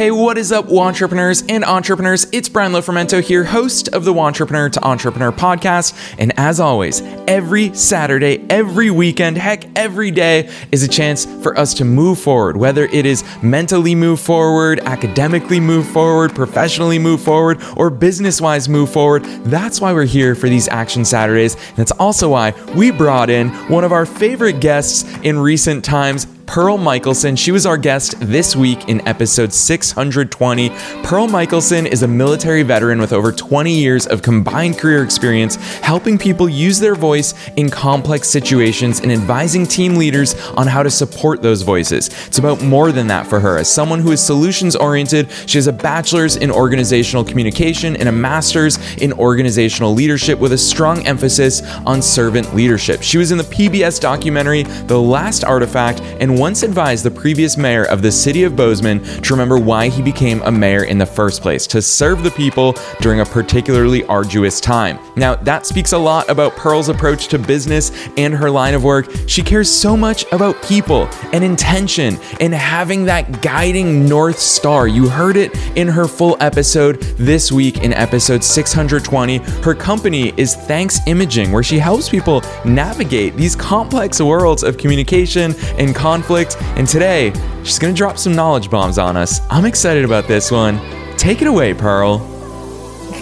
Hey, what is up, wantrepreneurs and entrepreneurs? It's Brian Lofermento here, host of the Wantrepreneur to Entrepreneur podcast. And as always, every Saturday, every weekend, heck, every day is a chance for us to move forward, whether it is mentally move forward, academically move forward, professionally move forward, or business wise move forward. That's why we're here for these Action Saturdays. And that's also why we brought in one of our favorite guests in recent times. Pearl Michalson. She was our guest this week in episode 620. Pearl Michalson is a military veteran with over 20 years of combined career experience helping people use their voice in complex situations and advising team leaders on how to support those voices. It's about more than that for her. As someone who is solutions oriented, she has a bachelor's in organizational communication and a master's in organizational leadership with a strong emphasis on servant leadership. She was in the PBS documentary The Last Artifact and once advised the previous mayor of the city of Bozeman to remember why he became a mayor in the first place to serve the people during a particularly arduous time. Now, that speaks a lot about Pearl's approach to business and her line of work. She cares so much about people and intention and having that guiding North Star. You heard it in her full episode this week in episode 620. Her company is Thanks Imaging, where she helps people navigate these complex worlds of communication and conflict. And today, she's gonna drop some knowledge bombs on us. I'm excited about this one. Take it away, Pearl.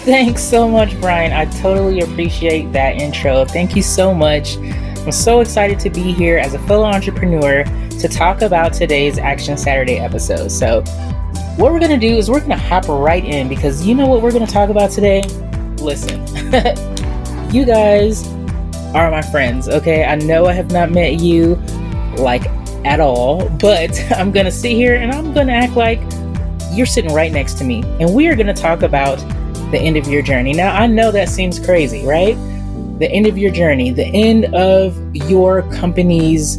Thanks so much, Brian. I totally appreciate that intro. Thank you so much. I'm so excited to be here as a fellow entrepreneur to talk about today's Action Saturday episode. So, what we're going to do is we're going to hop right in because you know what we're going to talk about today? Listen, you guys are my friends, okay? I know I have not met you like at all, but I'm going to sit here and I'm going to act like you're sitting right next to me. And we are going to talk about the end of your journey. Now, I know that seems crazy, right? The end of your journey, the end of your company's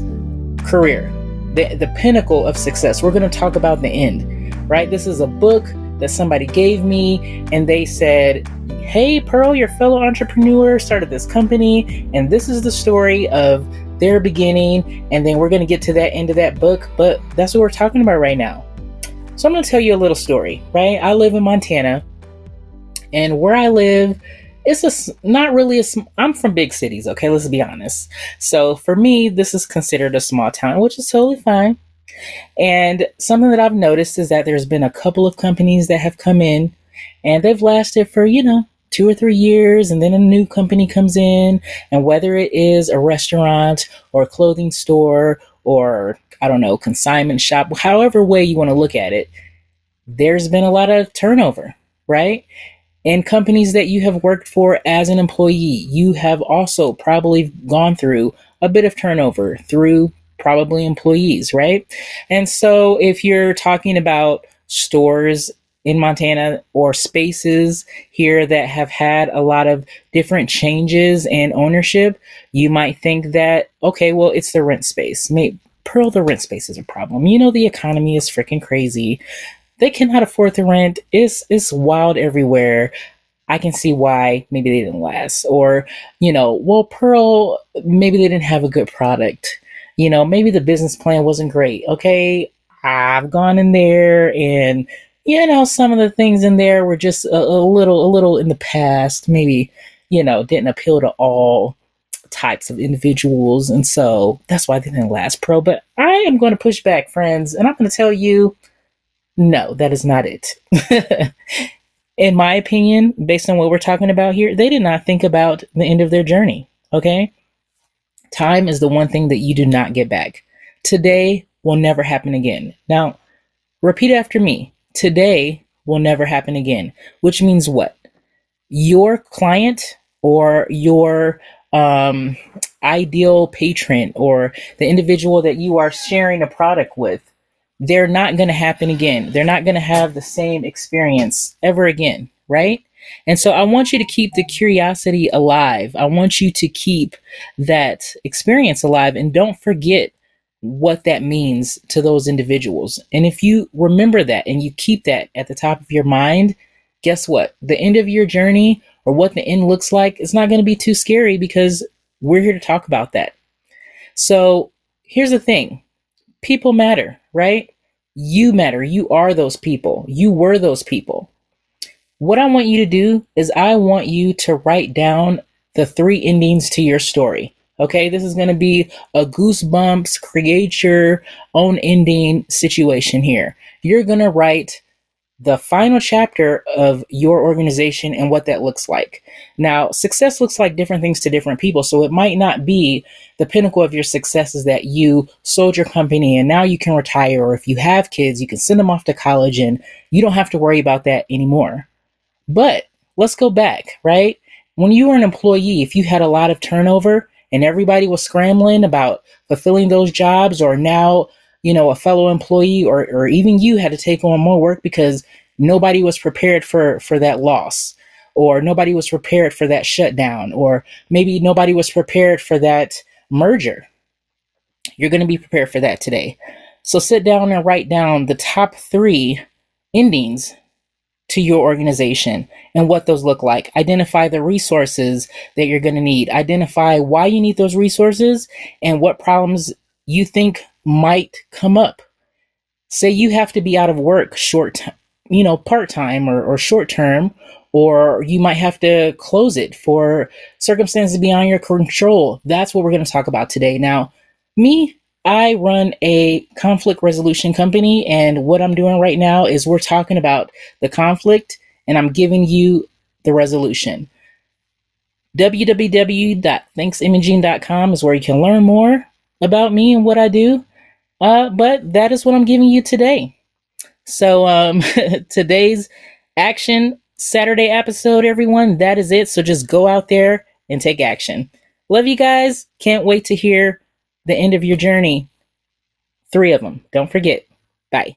career, the, the pinnacle of success. We're going to talk about the end, right? This is a book that somebody gave me, and they said, Hey, Pearl, your fellow entrepreneur started this company, and this is the story of their beginning, and then we're going to get to that end of that book. But that's what we're talking about right now. So I'm going to tell you a little story, right? I live in Montana, and where I live, it's a not really a. I'm from big cities, okay. Let's be honest. So for me, this is considered a small town, which is totally fine. And something that I've noticed is that there's been a couple of companies that have come in, and they've lasted for you know two or three years and then a new company comes in. And whether it is a restaurant or a clothing store or i don't know consignment shop however way you want to look at it there's been a lot of turnover right? And companies that you have worked for as an employee you have also probably gone through a bit of turnover through probably employees right and so if you're talking about stores in Montana or spaces here that have had a lot of different changes in ownership, you might think that, okay, well, it's the rent space. Maybe Pearl, the rent space is a problem. You know, the economy is freaking crazy. They cannot afford the rent. It's, it's wild everywhere. I can see why maybe they didn't last. Or, you know, well, Pearl, maybe they didn't have a good product. You know, maybe the business plan wasn't great. Okay, I've gone in there and you know, some of the things in there were just a, a little, a little in the past, maybe, you know, didn't appeal to all types of individuals. And so that's why they didn't last Pearl. But I am going to push back, friends, and I'm going to tell you no, that is not it. in my opinion, based on what we're talking about here, they did not think about the end of their journey. Okay. Time is the one thing that you do not get back. Today will never happen again. Now, repeat after me today will never happen again. Which means what? Your client or your um, ideal patron or the individual that you are sharing a product with, they're not going to happen again. They're not going to have the same experience ever again, right? And so I want you to keep the curiosity alive. I want you to keep that experience alive and don't forget what that means to those individuals. And if you remember that and you keep that at the top of your mind, guess what? The end of your journey or what the end looks like is not going to be too scary because we're here to talk about that. So here's the thing people matter, right? You matter. You are those people. You were those people. What I want you to do is I want you to write down the three endings to your story. Okay, this is going to be a goosebumps, create your own ending situation here. You're going to write the final chapter of your organization and what that looks like. Now, success looks like different things to different people. So it might not be the pinnacle of your success is that you sold your company and now you can retire, or if you have kids, you can send them off to college and you don't have to worry about that anymore. But let's go back, right? When you were an employee, if you had a lot of turnover and everybody was scrambling about fulfilling those jobs, or now you know, a fellow employee or, or even you had to take on more work because nobody was prepared for, for that loss or nobody was prepared for that shutdown or maybe nobody was prepared for that merger. You're going to be prepared for that today. So sit down and write down the top three endings to your organization and what those look like. Identify the resources that you're going to need. Identify why you need those resources and what problems you think might come up. Say you have to be out of work short, you know, part time or, or short term, or you might have to close it for circumstances beyond your control. That's what we're going to talk about today. Now, me, I run a conflict resolution company, and what I'm doing right now is we're talking about the conflict, and I'm giving you the resolution. www.thanksimaging.com is where you can learn more about me and what I do. Uh, but that is what I'm giving you today. So um, today's action Saturday episode, everyone, that is it. So just go out there and take action. Love you guys. Can't wait to hear the end of your journey. Three of them. Don't forget. Bye.